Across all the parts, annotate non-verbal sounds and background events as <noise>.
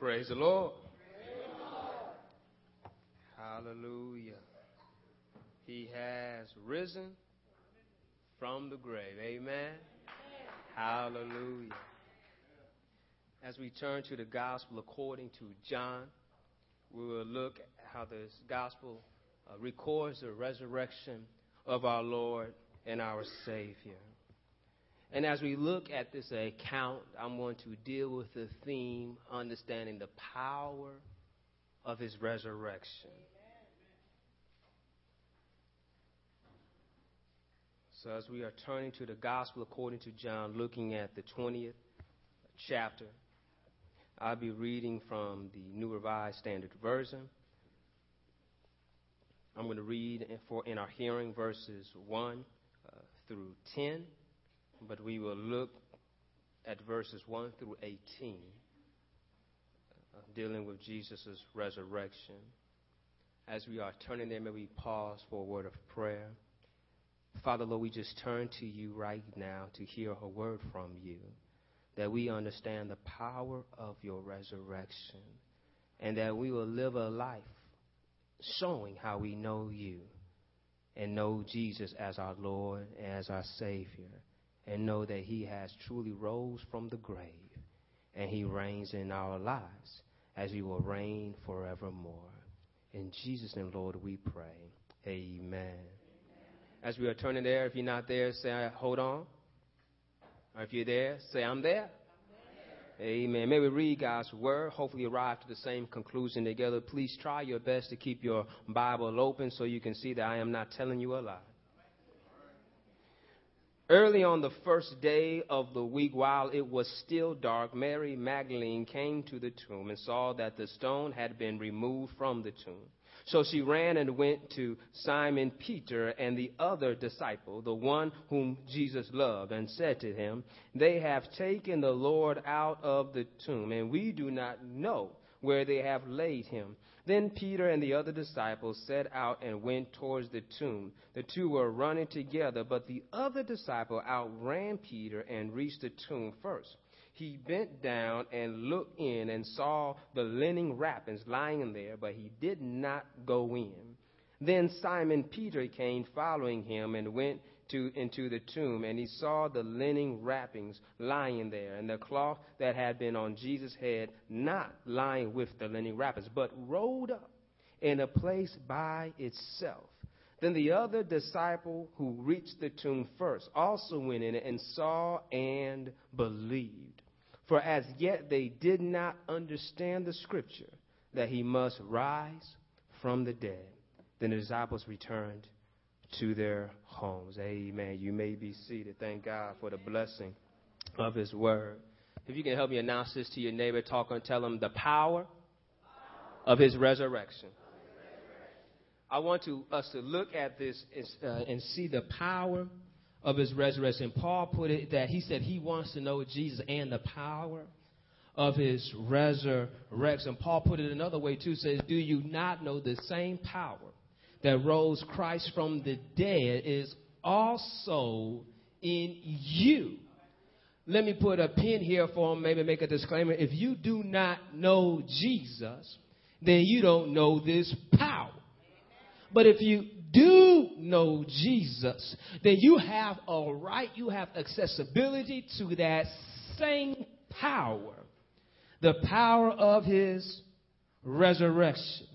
Praise the Lord. Hallelujah. He has risen from the grave. Amen. Hallelujah. As we turn to the gospel according to John, we will look at how this gospel uh, records the resurrection of our Lord and our Savior. And as we look at this account, I'm going to deal with the theme understanding the power of his resurrection. So, as we are turning to the gospel according to John, looking at the 20th chapter, I'll be reading from the New Revised Standard Version. I'm going to read for in our hearing verses 1 uh, through 10 but we will look at verses 1 through 18, uh, dealing with Jesus' resurrection. As we are turning there, may we pause for a word of prayer. Father, Lord, we just turn to you right now to hear a word from you, that we understand the power of your resurrection, and that we will live a life showing how we know you and know Jesus as our Lord, and as our Savior and know that he has truly rose from the grave and he reigns in our lives as he will reign forevermore. In Jesus' name, Lord, we pray. Amen. As we are turning there, if you're not there, say, hold on. Or if you're there, say, I'm there. Amen. May we read God's word, hopefully arrive to the same conclusion together. Please try your best to keep your Bible open so you can see that I am not telling you a lie. Early on the first day of the week, while it was still dark, Mary Magdalene came to the tomb and saw that the stone had been removed from the tomb. So she ran and went to Simon Peter and the other disciple, the one whom Jesus loved, and said to him, They have taken the Lord out of the tomb, and we do not know where they have laid him. Then Peter and the other disciples set out and went towards the tomb. The two were running together, but the other disciple outran Peter and reached the tomb first. He bent down and looked in and saw the linen wrappings lying there, but he did not go in. Then Simon Peter came following him and went to, into the tomb, and he saw the linen wrappings lying there, and the cloth that had been on Jesus' head not lying with the linen wrappings, but rolled up in a place by itself. Then the other disciple who reached the tomb first also went in and saw and believed. For as yet they did not understand the scripture that he must rise from the dead. Then the disciples returned to their homes. Amen. You may be seated. Thank God for the blessing of His Word. If you can help me announce this to your neighbor, talk and tell him the power of His resurrection. I want to, us to look at this uh, and see the power of His resurrection. Paul put it that he said he wants to know Jesus and the power of his resurrection. Paul put it another way too, says, Do you not know the same power that rose Christ from the dead is also in you. Let me put a pin here for him, maybe make a disclaimer. If you do not know Jesus, then you don't know this power. But if you do know Jesus, then you have a right, you have accessibility to that same power, the power of his resurrection.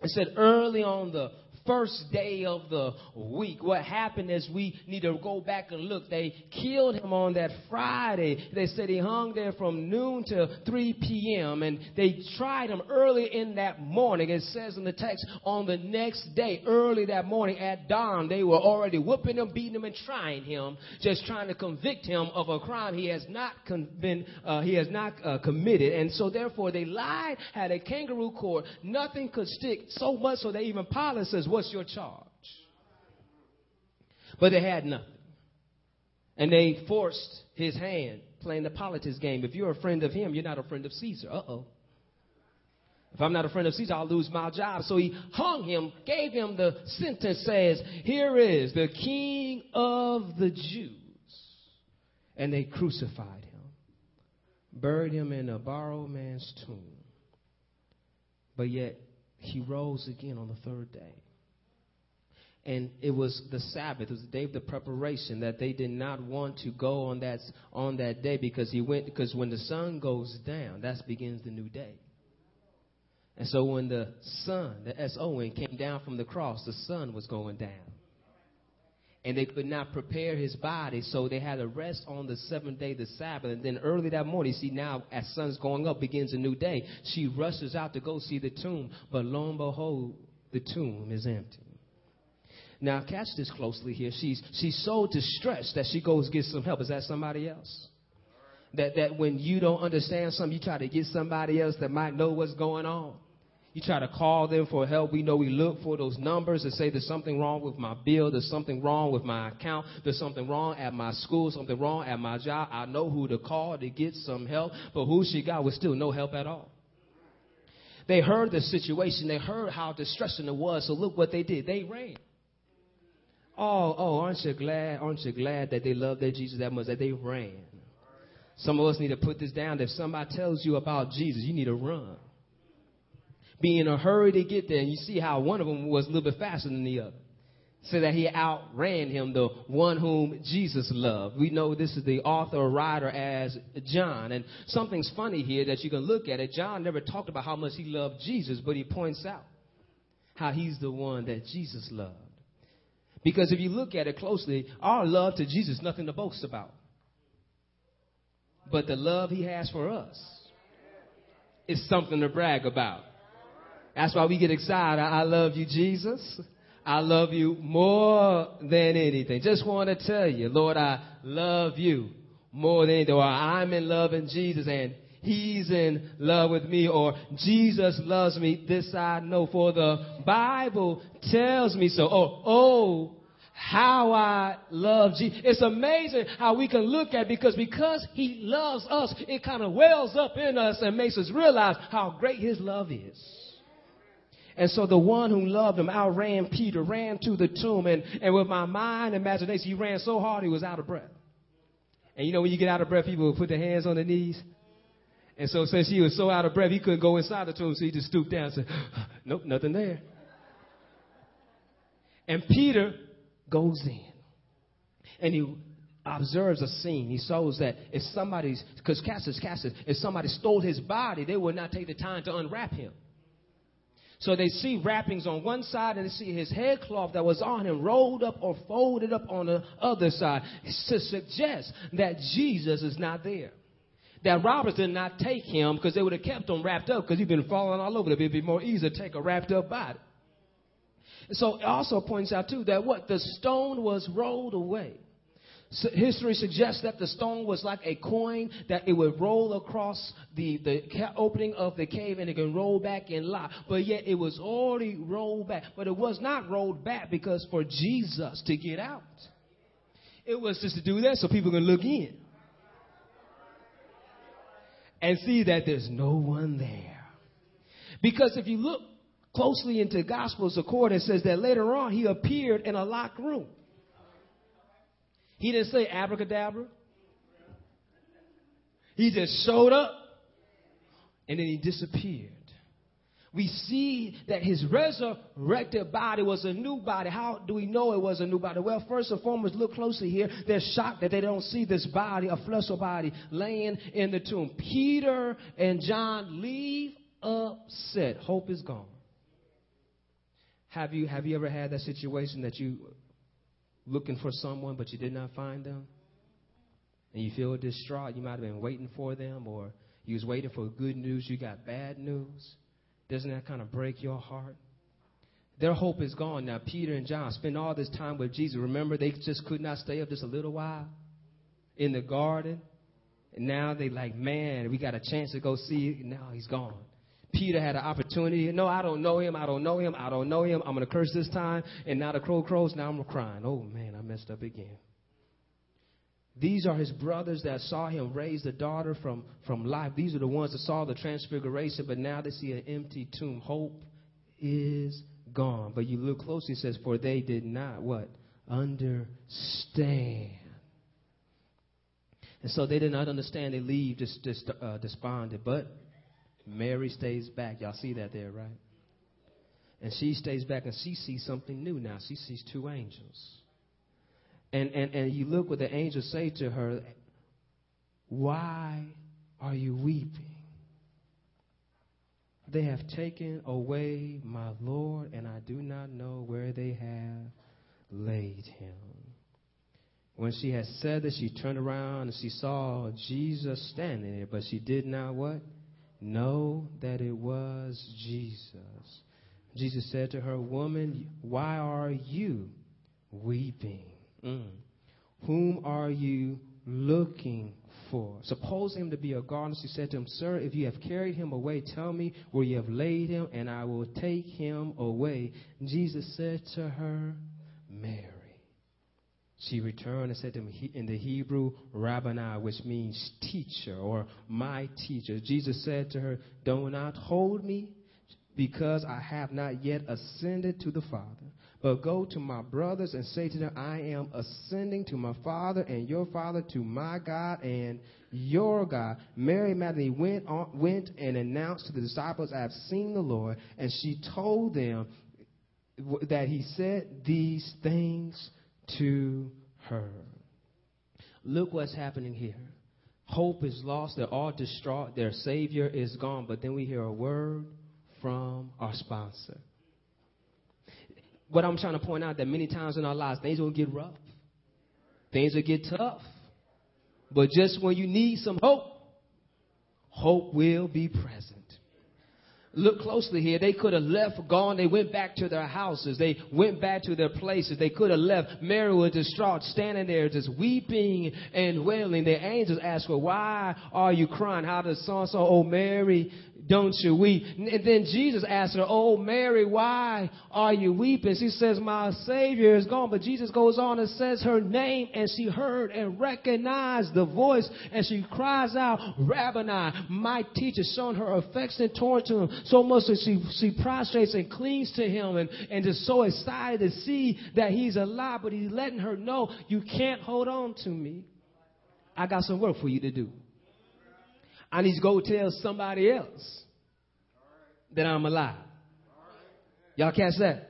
It said early on the first day of the week. What happened is we need to go back and look. They killed him on that Friday. They said he hung there from noon to 3 p.m. and they tried him early in that morning. It says in the text, on the next day, early that morning at dawn, they were already whooping him, beating him, and trying him, just trying to convict him of a crime he has not con- been, uh, he has not uh, committed. And so therefore they lied, had a kangaroo court. Nothing could stick so much so that even Pilate says, What's your charge? But they had nothing. And they forced his hand playing the politics game. If you're a friend of him, you're not a friend of Caesar. Uh oh. If I'm not a friend of Caesar, I'll lose my job. So he hung him, gave him the sentence says, Here is the king of the Jews. And they crucified him, buried him in a borrowed man's tomb. But yet, he rose again on the third day. And it was the Sabbath, it was the day of the preparation that they did not want to go on that, on that day because he went, because when the sun goes down, that begins the new day. And so when the sun, the S-O-N, came down from the cross, the sun was going down. And they could not prepare his body, so they had to rest on the seventh day, the Sabbath. And then early that morning, see now, as sun's going up, begins a new day. She rushes out to go see the tomb, but lo and behold, the tomb is empty. Now, catch this closely here. She's, she's so distressed that she goes get some help. Is that somebody else? That, that when you don't understand something, you try to get somebody else that might know what's going on. You try to call them for help. We know we look for those numbers and say there's something wrong with my bill, there's something wrong with my account, there's something wrong at my school, something wrong at my job. I know who to call to get some help, but who she got was still no help at all. They heard the situation, they heard how distressing it was, so look what they did. They ran. Oh, oh, aren't you glad? Aren't you glad that they love their Jesus that much that they ran? Some of us need to put this down. If somebody tells you about Jesus, you need to run be in a hurry to get there. And you see how one of them was a little bit faster than the other. So that he outran him, the one whom Jesus loved. We know this is the author or writer as John. And something's funny here that you can look at it. John never talked about how much he loved Jesus, but he points out how he's the one that Jesus loved. Because if you look at it closely, our love to Jesus nothing to boast about. But the love he has for us is something to brag about. That's why we get excited. I love you, Jesus. I love you more than anything. Just want to tell you, Lord, I love you more than anything. Or I'm in love in Jesus and he's in love with me. Or Jesus loves me. This I know for the Bible tells me so. Oh, oh, how I love Jesus. It's amazing how we can look at because because he loves us, it kind of wells up in us and makes us realize how great his love is. And so the one who loved him outran Peter, ran to the tomb, and, and with my mind imagination, he ran so hard he was out of breath. And you know, when you get out of breath, people will put their hands on their knees. And so since he was so out of breath, he couldn't go inside the tomb, so he just stooped down and said, <gasps> Nope, nothing there. And Peter goes in. And he observes a scene. He shows that if somebody's, because Cassius, Cassius, if somebody stole his body, they would not take the time to unwrap him. So they see wrappings on one side and they see his headcloth that was on him rolled up or folded up on the other side to suggest that Jesus is not there. That robbers did not take him because they would have kept him wrapped up because he'd been falling all over. It'd be more easy to take a wrapped up body. So it also points out too that what the stone was rolled away. So history suggests that the stone was like a coin that it would roll across the, the opening of the cave and it can roll back and lie. But yet it was already rolled back. But it was not rolled back because for Jesus to get out. It was just to do that so people can look in and see that there's no one there. Because if you look closely into Gospels, accord, it says that later on he appeared in a locked room. He didn't say abracadabra. He just showed up and then he disappeared. We see that his resurrected body was a new body. How do we know it was a new body? Well, first and foremost, look closely here. They're shocked that they don't see this body, a fleshly body, laying in the tomb. Peter and John leave upset. Hope is gone. Have you, have you ever had that situation that you looking for someone, but you did not find them, and you feel distraught, you might have been waiting for them, or you was waiting for good news, you got bad news. Doesn't that kind of break your heart? Their hope is gone now. Peter and John spend all this time with Jesus. Remember, they just could not stay up just a little while in the garden. And now they're like, man, we got a chance to go see. It. Now he's gone. Peter had an opportunity. No, I don't know him. I don't know him. I don't know him. I'm going to curse this time. And now the crow crows. Now I'm crying. Oh, man, I messed up again. These are his brothers that saw him raise the daughter from, from life. These are the ones that saw the transfiguration, but now they see an empty tomb. Hope is gone. But you look closely, it says, For they did not what? Understand. And so they did not understand. They leave just, just uh, despondent. But Mary stays back. Y'all see that there, right? And she stays back and she sees something new now. She sees two angels. And, and, and you look what the angels say to her Why are you weeping? They have taken away my Lord, and I do not know where they have laid him. When she had said that, she turned around and she saw Jesus standing there, but she did not what? Know that it was Jesus. Jesus said to her, Woman, why are you weeping? Mm. Whom are you looking for? Suppose him to be a gardener. She said to him, Sir, if you have carried him away, tell me where you have laid him, and I will take him away. Jesus said to her, Mary. She returned and said to him in the Hebrew, Rabboni, which means teacher or my teacher. Jesus said to her, Do not hold me because I have not yet ascended to the Father. But go to my brothers and say to them, I am ascending to my Father and your Father, to my God and your God. Mary Magdalene went, on, went and announced to the disciples, I have seen the Lord. And she told them that he said these things to her. Look what's happening here. Hope is lost. They're all distraught. Their Savior is gone. But then we hear a word from our sponsor. What I'm trying to point out that many times in our lives, things will get rough. Things will get tough. But just when you need some hope, hope will be present. Look closely here. They could have left, gone. They went back to their houses. They went back to their places. They could have left. Mary was distraught, standing there just weeping and wailing. The angels asked her, Why are you crying? How does so and so, oh Mary, don't you weep? And then Jesus asked her, Oh, Mary, why are you weeping? She says, My Savior is gone. But Jesus goes on and says her name, and she heard and recognized the voice, and she cries out, Rabboni, my teacher, showing her affection toward him so much that she, she prostrates and clings to him and, and just so excited to see that he's alive. But he's letting her know, You can't hold on to me. I got some work for you to do. I need to go tell somebody else that I'm alive. Y'all catch that?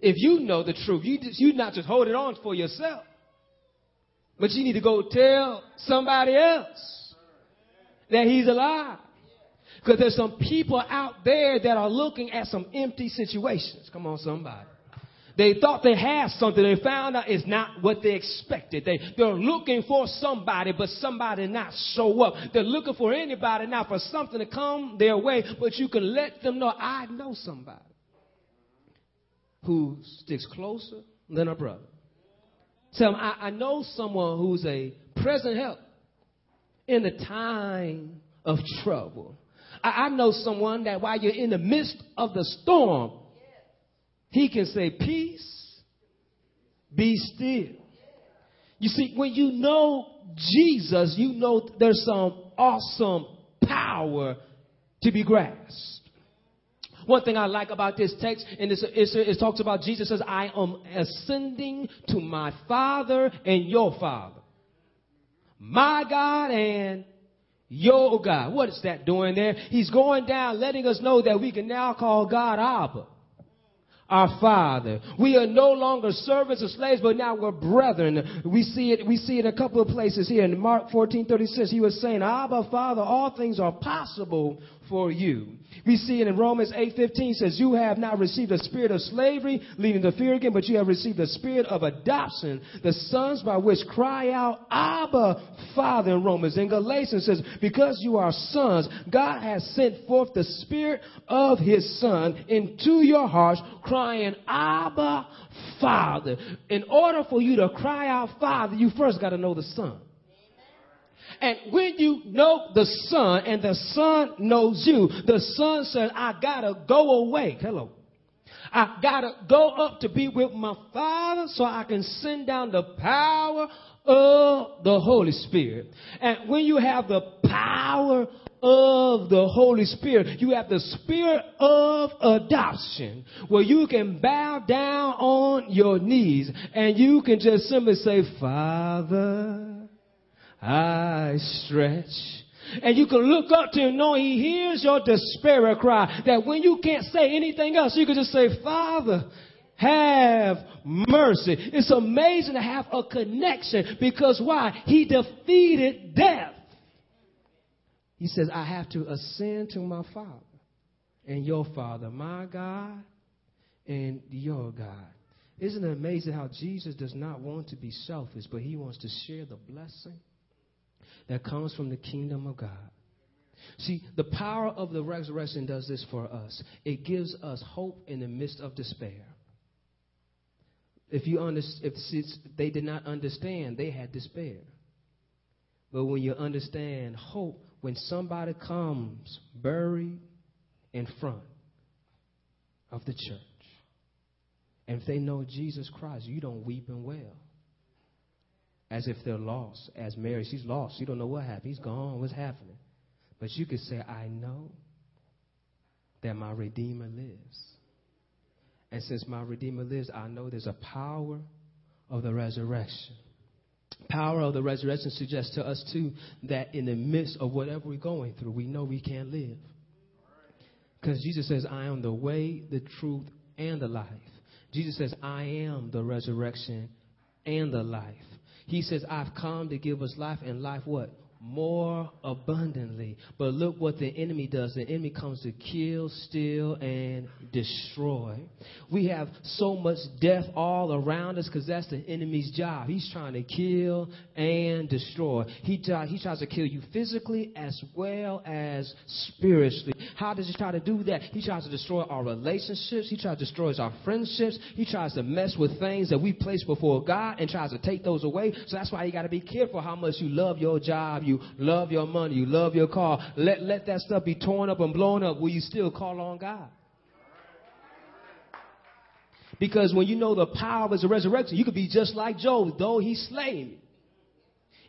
If you know the truth, you you not just hold it on for yourself, but you need to go tell somebody else that he's alive. Because there's some people out there that are looking at some empty situations. Come on, somebody. They thought they had something. They found out it's not what they expected. They, they're looking for somebody, but somebody not show up. They're looking for anybody now for something to come their way, but you can let them know, I know somebody who sticks closer than a brother. Tell them, I, I know someone who's a present help in the time of trouble. I, I know someone that while you're in the midst of the storm, he can say, Peace, be still. You see, when you know Jesus, you know there's some awesome power to be grasped. One thing I like about this text, and it's, it's, it talks about Jesus says, I am ascending to my Father and your Father. My God and your God. What is that doing there? He's going down, letting us know that we can now call God Abba our Father. We are no longer servants or slaves, but now we're brethren. We see it, we see it a couple of places here. In Mark 14, 36, he was saying, Abba, Father, all things are possible for you. We see it in Romans 8:15 says, "You have not received a spirit of slavery, leading to fear again, but you have received the spirit of adoption, the sons by which cry out, Abba, Father." In Romans, in Galatians says, "Because you are sons, God has sent forth the spirit of His Son into your hearts, crying, Abba, Father." In order for you to cry out, Father, you first got to know the Son. And when you know the Son and the Son knows you, the Son says, I gotta go away. Hello. I gotta go up to be with my Father so I can send down the power of the Holy Spirit. And when you have the power of the Holy Spirit, you have the spirit of adoption where you can bow down on your knees and you can just simply say, Father, I stretch And you can look up to him knowing he hears your despair cry. That when you can't say anything else, you can just say, Father, have mercy. It's amazing to have a connection because why? He defeated death. He says, I have to ascend to my Father and your Father, my God and your God. Isn't it amazing how Jesus does not want to be selfish, but he wants to share the blessing that comes from the kingdom of God? See, the power of the resurrection does this for us. It gives us hope in the midst of despair. If you understand, if they did not understand, they had despair. But when you understand hope, when somebody comes buried in front of the church, and if they know Jesus Christ, you don't weep and wail. As if they're lost. As Mary, she's lost. You don't know what happened. He's gone. What's happening? But you could say, I know that my Redeemer lives. And since my Redeemer lives, I know there's a power of the resurrection. Power of the resurrection suggests to us, too, that in the midst of whatever we're going through, we know we can't live. Because Jesus says, I am the way, the truth, and the life. Jesus says, I am the resurrection and the life. He says, I've come to give us life and life what? More abundantly. But look what the enemy does. The enemy comes to kill, steal, and destroy. We have so much death all around us because that's the enemy's job. He's trying to kill and destroy. He, he tries to kill you physically as well as spiritually. How does he try to do that? He tries to destroy our relationships. He tries to destroy our friendships. He tries to mess with things that we place before God and tries to take those away. So that's why you got to be careful how much you love your job, you love your money, you love your car. Let, let that stuff be torn up and blown up. Will you still call on God? Because when you know the power of his resurrection, you could be just like Job, though he slay me.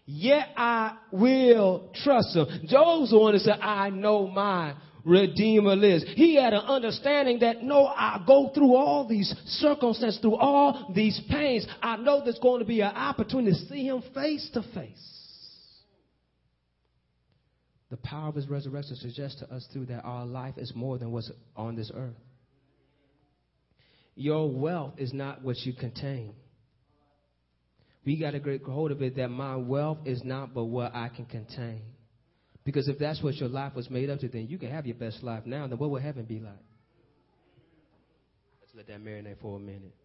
Yet I will trust him. Job's the one that said, I know my Redeemer lives. He had an understanding that no, I go through all these circumstances, through all these pains. I know there's going to be an opportunity to see him face to face. The power of his resurrection suggests to us through that our life is more than what's on this earth. Your wealth is not what you contain. We got to get hold of it that my wealth is not but what I can contain. Because if that's what your life was made up to, then you can have your best life now. Then what will heaven be like? Let's let that marinate for a minute.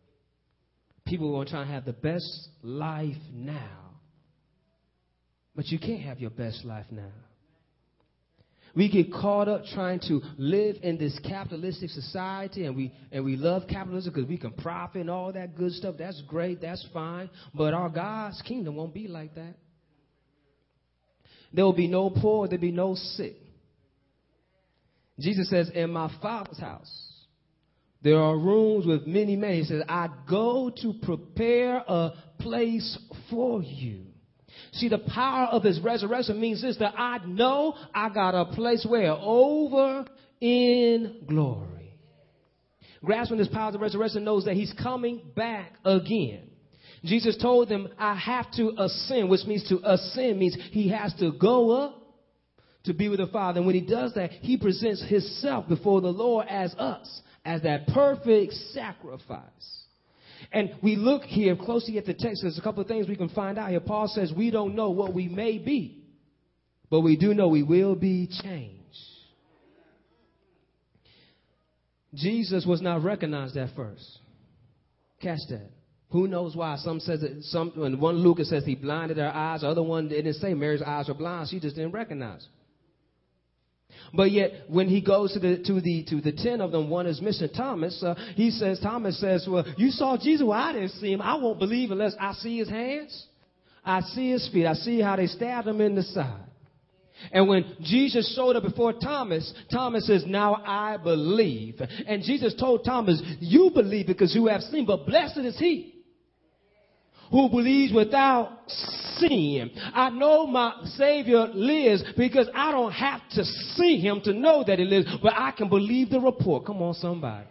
People want to try and have the best life now. But you can't have your best life now. We get caught up trying to live in this capitalistic society and we, and we love capitalism because we can profit and all that good stuff. That's great. That's fine. But our God's kingdom won't be like that. There will be no poor. There'll be no sick. Jesus says, in my father's house, there are rooms with many men. He says, I go to prepare a place for you. See, the power of his resurrection means this that I know I got a place where? Over in glory. Grasping this power of the resurrection knows that he's coming back again. Jesus told them, I have to ascend, which means to ascend means he has to go up to be with the Father. And when he does that, he presents himself before the Lord as us, as that perfect sacrifice. And we look here closely at the text. There's a couple of things we can find out here. Paul says we don't know what we may be, but we do know we will be changed. Jesus was not recognized at first. Catch that. Who knows why? Some says that some when one Lucas says he blinded her eyes, the other one didn't say Mary's eyes were blind, she just didn't recognize. But yet, when he goes to the to the to the ten of them, one is missing Thomas. Uh, he says, Thomas says, "Well, you saw Jesus. Well, I didn't see him. I won't believe unless I see his hands, I see his feet, I see how they stabbed him in the side." And when Jesus showed up before Thomas, Thomas says, Now I believe. And Jesus told Thomas, You believe because you have seen, but blessed is he who believes without sin. I know my Savior lives because I don't have to see him to know that he lives, but I can believe the report. Come on, somebody.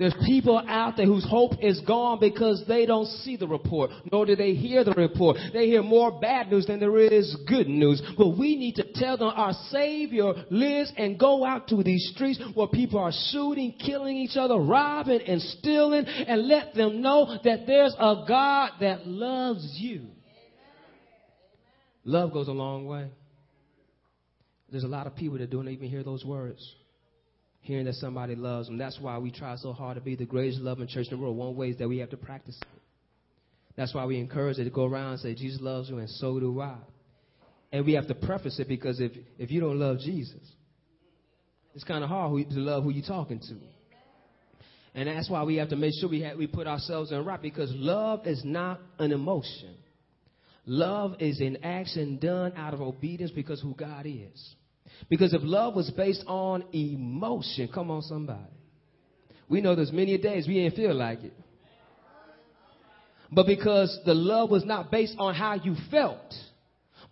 There's people out there whose hope is gone because they don't see the report, nor do they hear the report. They hear more bad news than there is good news. But we need to tell them our Savior lives and go out to these streets where people are shooting, killing each other, robbing and stealing, and let them know that there's a God that loves you. Love goes a long way. There's a lot of people that don't even hear those words hearing that somebody loves them. That's why we try so hard to be the greatest loving church in the world. One way is that we have to practice it. That's why we encourage it to go around and say, Jesus loves you, and so do I. And we have to preface it because if, if you don't love Jesus, it's kind of hard to love who you're talking to. And that's why we have to make sure we, have, we put ourselves in right because love is not an emotion. Love is an action done out of obedience because who God is. Because if love was based on emotion, come on, somebody. We know there's many days we didn't feel like it. But because the love was not based on how you felt,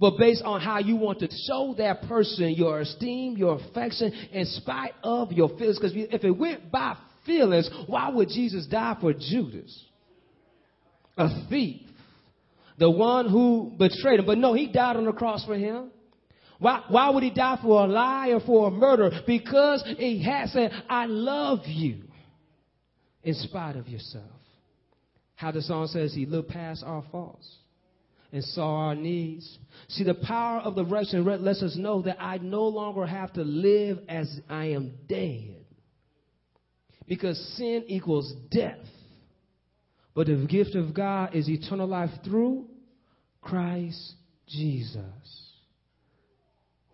but based on how you want to show that person your esteem, your affection, in spite of your feelings. Because if it went by feelings, why would Jesus die for Judas? A thief. The one who betrayed him. But no, he died on the cross for him. Why, why would he die for a lie or for a murder? Because he had said, I love you in spite of yourself. How the song says he looked past our faults and saw our needs. See, the power of the resurrection lets us know that I no longer have to live as I am dead. Because sin equals death. But the gift of God is eternal life through Christ Jesus.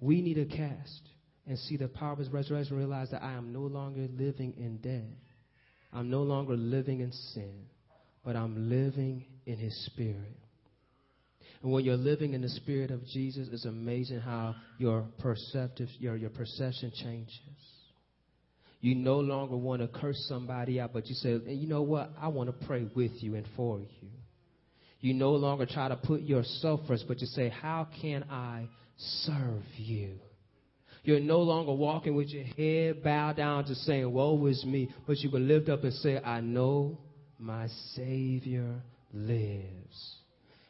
We need to cast and see the power of his resurrection, realize that I am no longer living in death. I'm no longer living in sin, but I'm living in his spirit. And when you're living in the spirit of Jesus, it's amazing how your perceptive, your, your perception changes. You no longer want to curse somebody out, but you say, you know what? I want to pray with you and for you. You no longer try to put yourself first, but you say, how can I serve you. You're no longer walking with your head bowed down to saying, Woe is me, but you can lift up and say, I know my Savior lives.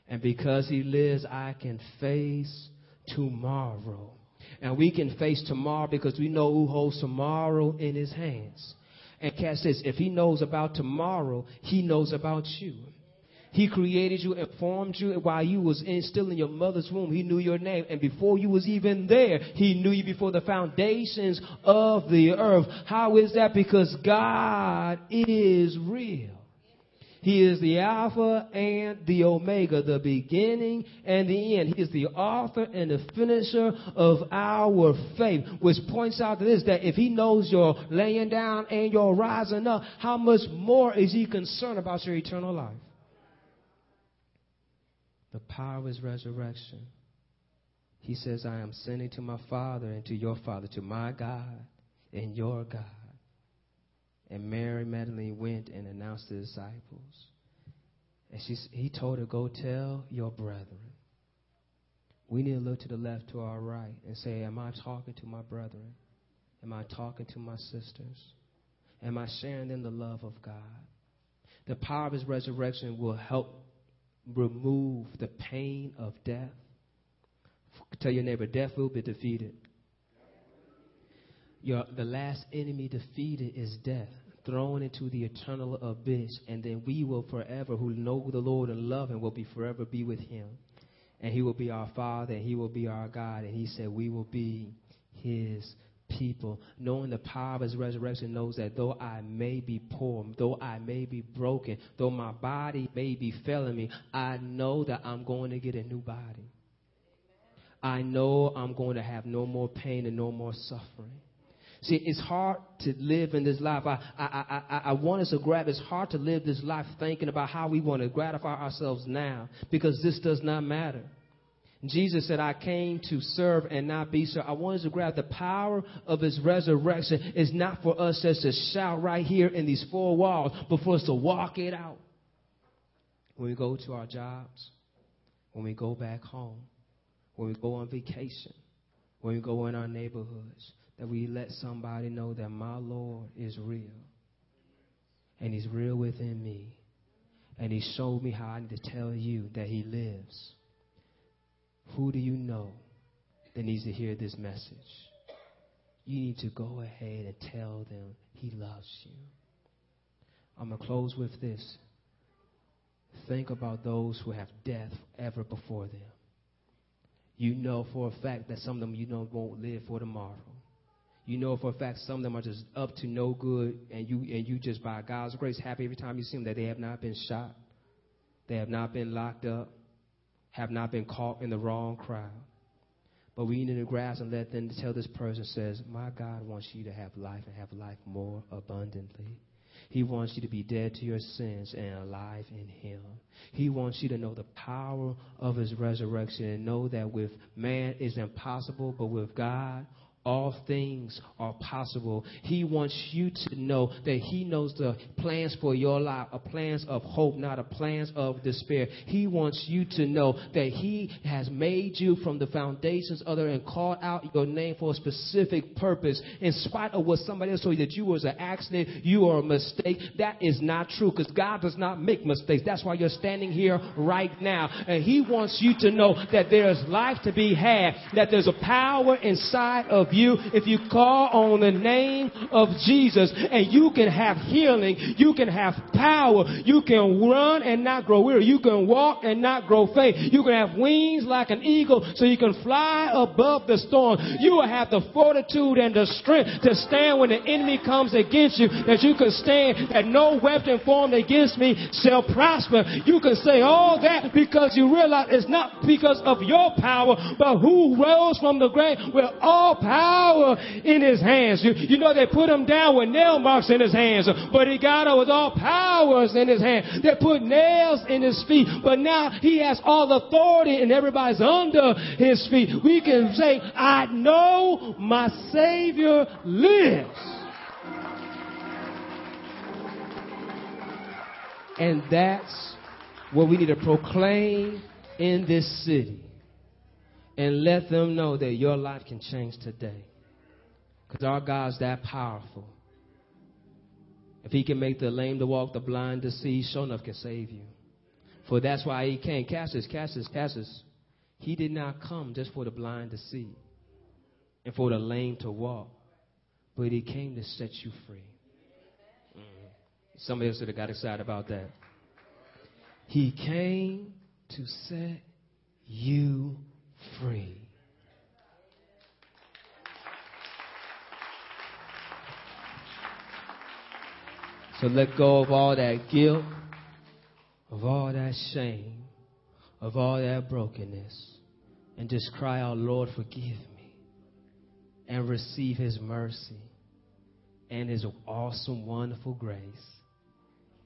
And because He lives, I can face tomorrow. And we can face tomorrow because we know who holds tomorrow in His hands. And catch this if He knows about tomorrow, He knows about you. He created you and formed you while you was in, still in your mother's womb. He knew your name. And before you was even there, He knew you before the foundations of the earth. How is that? Because God is real. He is the Alpha and the Omega, the beginning and the end. He is the author and the finisher of our faith, which points out to this that if He knows you're laying down and you're rising up, how much more is He concerned about your eternal life? The power of his resurrection. He says, I am sending to my Father and to your Father, to my God and your God. And Mary Magdalene went and announced to the disciples. And she, he told her, Go tell your brethren. We need to look to the left, to our right, and say, Am I talking to my brethren? Am I talking to my sisters? Am I sharing them the love of God? The power of his resurrection will help remove the pain of death. Tell your neighbor, death will be defeated. Your, the last enemy defeated is death, thrown into the eternal abyss, and then we will forever, who know the Lord and love Him, will be forever be with Him. And He will be our Father, and He will be our God, and He said we will be His people, knowing the power of his resurrection, knows that though I may be poor, though I may be broken, though my body may be failing me, I know that I'm going to get a new body. I know I'm going to have no more pain and no more suffering. See, it's hard to live in this life. I, I, I, I want us to grab. It's hard to live this life thinking about how we want to gratify ourselves now because this does not matter. Jesus said, I came to serve and not be served. I want us to grab the power of his resurrection. It's not for us just to shout right here in these four walls, but for us to walk it out. When we go to our jobs, when we go back home, when we go on vacation, when we go in our neighborhoods, that we let somebody know that my Lord is real. and He's real within me. And He showed me how I need to tell you that He lives. Who do you know that needs to hear this message? You need to go ahead and tell them He loves you. I'm going to close with this. Think about those who have death ever before them. You know for a fact that some of them you know won't live for tomorrow. You know for a fact some of them are just up to no good, and you and you just by God's grace happy every time you see them that they have not been shot, they have not been locked up, have not been caught in the wrong crowd. But we need to grasp and let them tell this person says, My God wants you to have life and have life more abundantly. He wants you to be dead to your sins and alive in Him. He wants you to know the power of His resurrection and know that with man is impossible, but with God, all things are possible. He wants you to know that He knows the plans for your life, a plans of hope, not a plans of despair. He wants you to know that He has made you from the foundations of the and called out your name for a specific purpose. In spite of what somebody else told you that you was an accident, you are a mistake. That is not true because God does not make mistakes. That's why you're standing here right now. And He wants you to know that there's life to be had, that there's a power inside of you if you call on the name of Jesus. And you can have healing, you can have power, you can run and not grow weary, you can walk and not grow faint, you can have wings like an eagle so you can fly above the storm. You will have the fortitude and the strength to stand when the enemy comes against you, that you can stand, that no weapon formed against me shall prosper. You can say all that because you realize it's not because of your power, but who rose from the grave with all power in his hands. You, you know, they put him down with nail marks in his hands, but he got up with all powers in his hand. They put nails in his feet, but now he has all authority and everybody's under his feet. We can say, I know my Savior lives. And that's what we need to proclaim in this city. And let them know that your life can change today. Because our God's that powerful. If he can make the lame to walk, the blind to see, sure enough can save you. For that's why he came. Cassius, Cassius, Cassius. He did not come just for the blind to see and for the lame to walk, but he came to set you free. Mm-hmm. Somebody else would have got excited about that. He came to set you free. So let go of all that guilt, of all that shame, of all that brokenness, and just cry out, Lord, forgive me, and receive His mercy and His awesome, wonderful grace,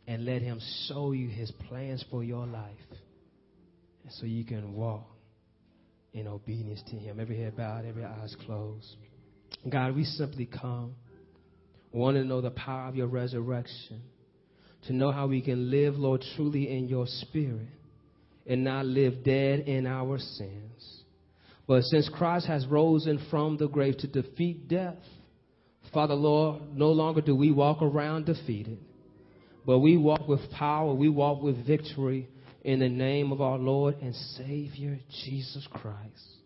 and let Him show you His plans for your life, so you can walk in obedience to Him. Every head bowed, every eyes closed. God, we simply come want to know the power of your resurrection, to know how we can live, Lord, truly in your spirit and not live dead in our sins. But since Christ has risen from the grave to defeat death, Father, Lord, no longer do we walk around defeated, but we walk with power, we walk with victory in the name of our Lord and Savior, Jesus Christ.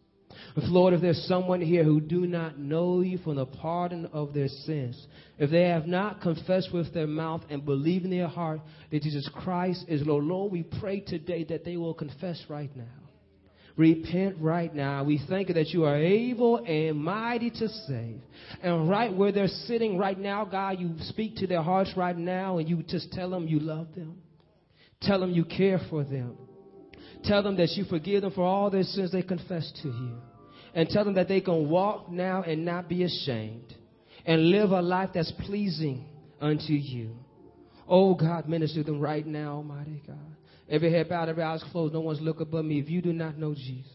If, Lord, if there's someone here who do not know you from the pardon of their sins, if they have not confessed with their mouth and believe in their heart that Jesus Christ is Lord, Lord, we pray today that they will confess right now. Repent right now. We thank you that you are able and mighty to save. And right where they're sitting right now, God, you speak to their hearts right now and you just tell them you love them. Tell them you care for them. Tell them that you forgive them for all their sins they confess to you and tell them that they can walk now and not be ashamed and live a life that's pleasing unto you. Oh God, minister them right now, Almighty God. Every head bowed, every eyes closed, no one's looking but me. If you do not know Jesus,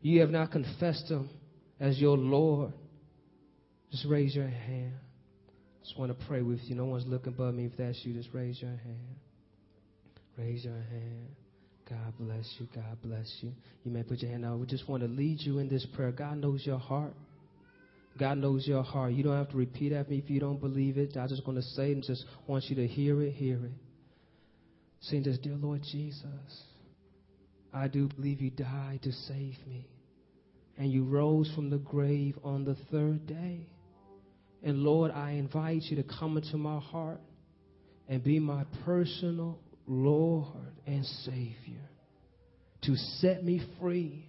you have not confessed him as your Lord, just raise your hand. Just want to pray with you. No one's looking but me. If that's you, just raise your hand. Raise your hand. God bless you. God bless you. You may put your hand out. We just want to lead you in this prayer. God knows your heart. God knows your heart. You don't have to repeat after me if you don't believe it. I'm just going to say it and just want you to hear it, hear it. Sing this, Dear Lord Jesus, I do believe you died to save me. And you rose from the grave on the third day. And Lord, I invite you to come into my heart and be my personal Lord and Savior. To set me free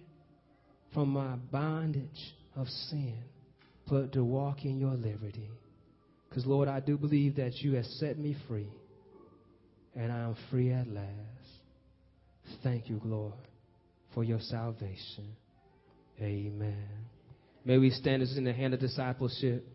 from my bondage of sin but to walk in your liberty. Because, Lord, I do believe that you have set me free, and I am free at last. Thank you, Lord, for your salvation. Amen. May we stand as in the hand of discipleship.